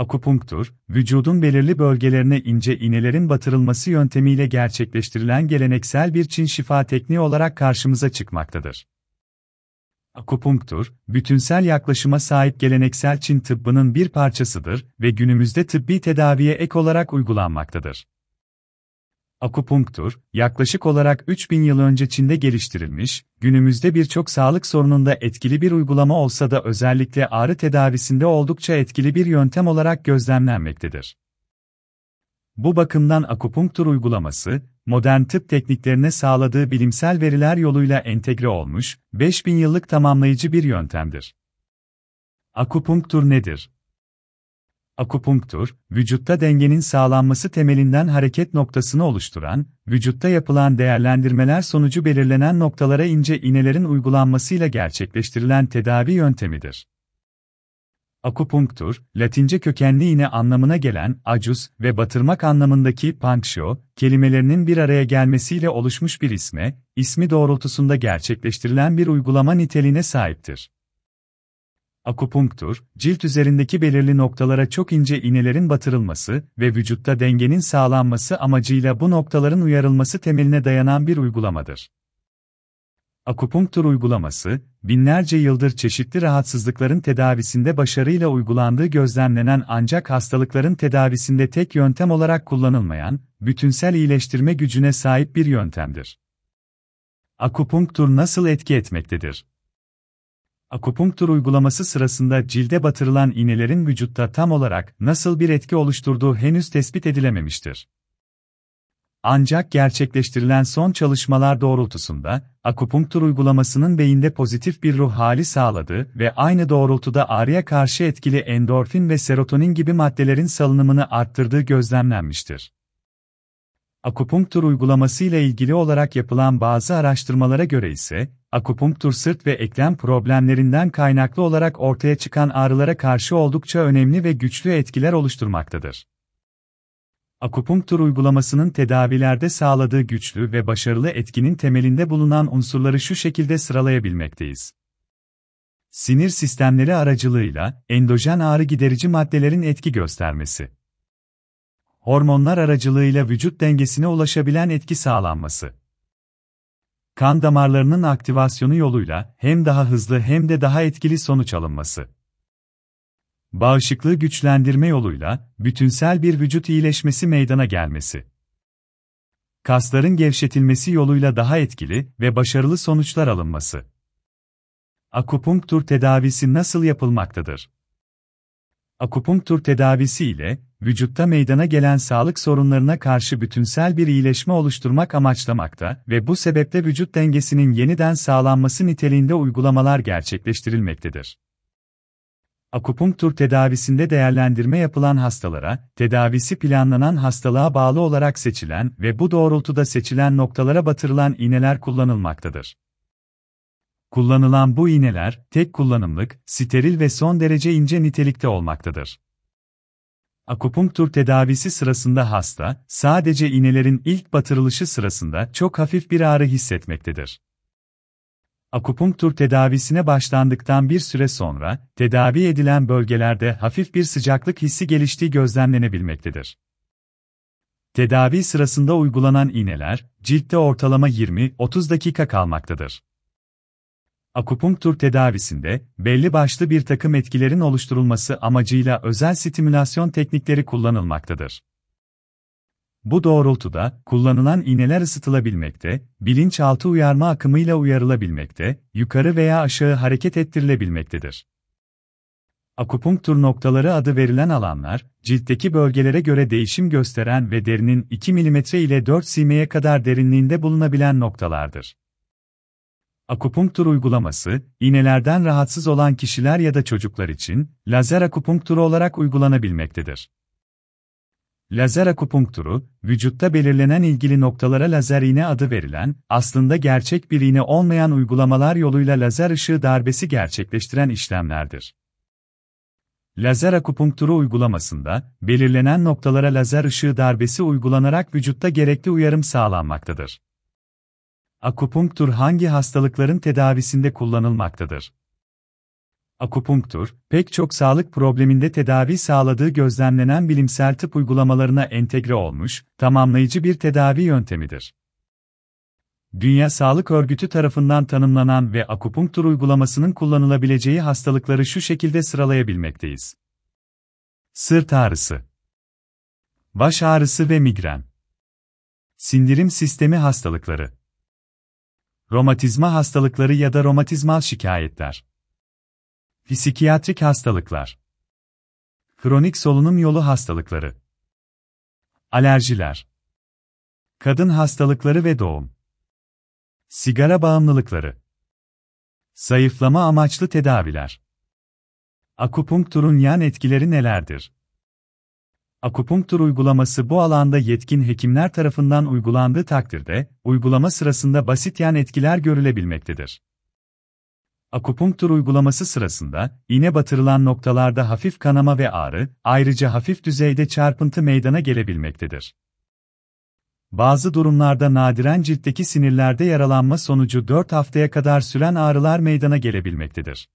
Akupunktur, vücudun belirli bölgelerine ince iğnelerin batırılması yöntemiyle gerçekleştirilen geleneksel bir Çin şifa tekniği olarak karşımıza çıkmaktadır. Akupunktur, bütünsel yaklaşıma sahip geleneksel Çin tıbbının bir parçasıdır ve günümüzde tıbbi tedaviye ek olarak uygulanmaktadır. Akupunktur, yaklaşık olarak 3000 yıl önce Çin'de geliştirilmiş, günümüzde birçok sağlık sorununda etkili bir uygulama olsa da özellikle ağrı tedavisinde oldukça etkili bir yöntem olarak gözlemlenmektedir. Bu bakımdan akupunktur uygulaması, modern tıp tekniklerine sağladığı bilimsel veriler yoluyla entegre olmuş, 5000 yıllık tamamlayıcı bir yöntemdir. Akupunktur nedir? Akupunktur, vücutta dengenin sağlanması temelinden hareket noktasını oluşturan, vücutta yapılan değerlendirmeler sonucu belirlenen noktalara ince iğnelerin uygulanmasıyla gerçekleştirilen tedavi yöntemidir. Akupunktur, Latince kökenli iğne anlamına gelen acus ve batırmak anlamındaki punctio kelimelerinin bir araya gelmesiyle oluşmuş bir isme, ismi doğrultusunda gerçekleştirilen bir uygulama niteliğine sahiptir. Akupunktur, cilt üzerindeki belirli noktalara çok ince iğnelerin batırılması ve vücutta dengenin sağlanması amacıyla bu noktaların uyarılması temeline dayanan bir uygulamadır. Akupunktur uygulaması, binlerce yıldır çeşitli rahatsızlıkların tedavisinde başarıyla uygulandığı gözlemlenen ancak hastalıkların tedavisinde tek yöntem olarak kullanılmayan, bütünsel iyileştirme gücüne sahip bir yöntemdir. Akupunktur nasıl etki etmektedir? Akupunktur uygulaması sırasında cilde batırılan iğnelerin vücutta tam olarak nasıl bir etki oluşturduğu henüz tespit edilememiştir. Ancak gerçekleştirilen son çalışmalar doğrultusunda, akupunktur uygulamasının beyinde pozitif bir ruh hali sağladığı ve aynı doğrultuda ağrıya karşı etkili endorfin ve serotonin gibi maddelerin salınımını arttırdığı gözlemlenmiştir. Akupunktur uygulaması ile ilgili olarak yapılan bazı araştırmalara göre ise, akupunktur sırt ve eklem problemlerinden kaynaklı olarak ortaya çıkan ağrılara karşı oldukça önemli ve güçlü etkiler oluşturmaktadır. Akupunktur uygulamasının tedavilerde sağladığı güçlü ve başarılı etkinin temelinde bulunan unsurları şu şekilde sıralayabilmekteyiz. Sinir sistemleri aracılığıyla endojen ağrı giderici maddelerin etki göstermesi. Hormonlar aracılığıyla vücut dengesine ulaşabilen etki sağlanması. Kan damarlarının aktivasyonu yoluyla hem daha hızlı hem de daha etkili sonuç alınması. Bağışıklığı güçlendirme yoluyla bütünsel bir vücut iyileşmesi meydana gelmesi. Kasların gevşetilmesi yoluyla daha etkili ve başarılı sonuçlar alınması. Akupunktur tedavisi nasıl yapılmaktadır? Akupunktur tedavisi ile vücutta meydana gelen sağlık sorunlarına karşı bütünsel bir iyileşme oluşturmak amaçlamakta ve bu sebeple vücut dengesinin yeniden sağlanması niteliğinde uygulamalar gerçekleştirilmektedir. Akupunktur tedavisinde değerlendirme yapılan hastalara, tedavisi planlanan hastalığa bağlı olarak seçilen ve bu doğrultuda seçilen noktalara batırılan iğneler kullanılmaktadır. Kullanılan bu iğneler, tek kullanımlık, steril ve son derece ince nitelikte olmaktadır. Akupunktur tedavisi sırasında hasta, sadece iğnelerin ilk batırılışı sırasında çok hafif bir ağrı hissetmektedir. Akupunktur tedavisine başlandıktan bir süre sonra, tedavi edilen bölgelerde hafif bir sıcaklık hissi geliştiği gözlemlenebilmektedir. Tedavi sırasında uygulanan iğneler, ciltte ortalama 20-30 dakika kalmaktadır. Akupunktur tedavisinde, belli başlı bir takım etkilerin oluşturulması amacıyla özel stimülasyon teknikleri kullanılmaktadır. Bu doğrultuda, kullanılan iğneler ısıtılabilmekte, bilinçaltı uyarma akımıyla uyarılabilmekte, yukarı veya aşağı hareket ettirilebilmektedir. Akupunktur noktaları adı verilen alanlar, ciltteki bölgelere göre değişim gösteren ve derinin 2 mm ile 4 simeye kadar derinliğinde bulunabilen noktalardır. Akupunktur uygulaması, iğnelerden rahatsız olan kişiler ya da çocuklar için, lazer akupunkturu olarak uygulanabilmektedir. Lazer akupunkturu, vücutta belirlenen ilgili noktalara lazer iğne adı verilen, aslında gerçek bir iğne olmayan uygulamalar yoluyla lazer ışığı darbesi gerçekleştiren işlemlerdir. Lazer akupunkturu uygulamasında, belirlenen noktalara lazer ışığı darbesi uygulanarak vücutta gerekli uyarım sağlanmaktadır. Akupunktur hangi hastalıkların tedavisinde kullanılmaktadır? Akupunktur, pek çok sağlık probleminde tedavi sağladığı gözlemlenen bilimsel tıp uygulamalarına entegre olmuş, tamamlayıcı bir tedavi yöntemidir. Dünya Sağlık Örgütü tarafından tanımlanan ve akupunktur uygulamasının kullanılabileceği hastalıkları şu şekilde sıralayabilmekteyiz. Sırt ağrısı, baş ağrısı ve migren, sindirim sistemi hastalıkları, romatizma hastalıkları ya da romatizmal şikayetler, psikiyatrik hastalıklar, kronik solunum yolu hastalıkları, alerjiler, kadın hastalıkları ve doğum. Sigara bağımlılıkları. Zayıflama amaçlı tedaviler. Akupunkturun yan etkileri nelerdir? Akupunktur uygulaması bu alanda yetkin hekimler tarafından uygulandığı takdirde, uygulama sırasında basit yan etkiler görülebilmektedir. Akupunktur uygulaması sırasında, iğne batırılan noktalarda hafif kanama ve ağrı, ayrıca hafif düzeyde çarpıntı meydana gelebilmektedir. Bazı durumlarda nadiren ciltteki sinirlerde yaralanma sonucu 4 haftaya kadar süren ağrılar meydana gelebilmektedir.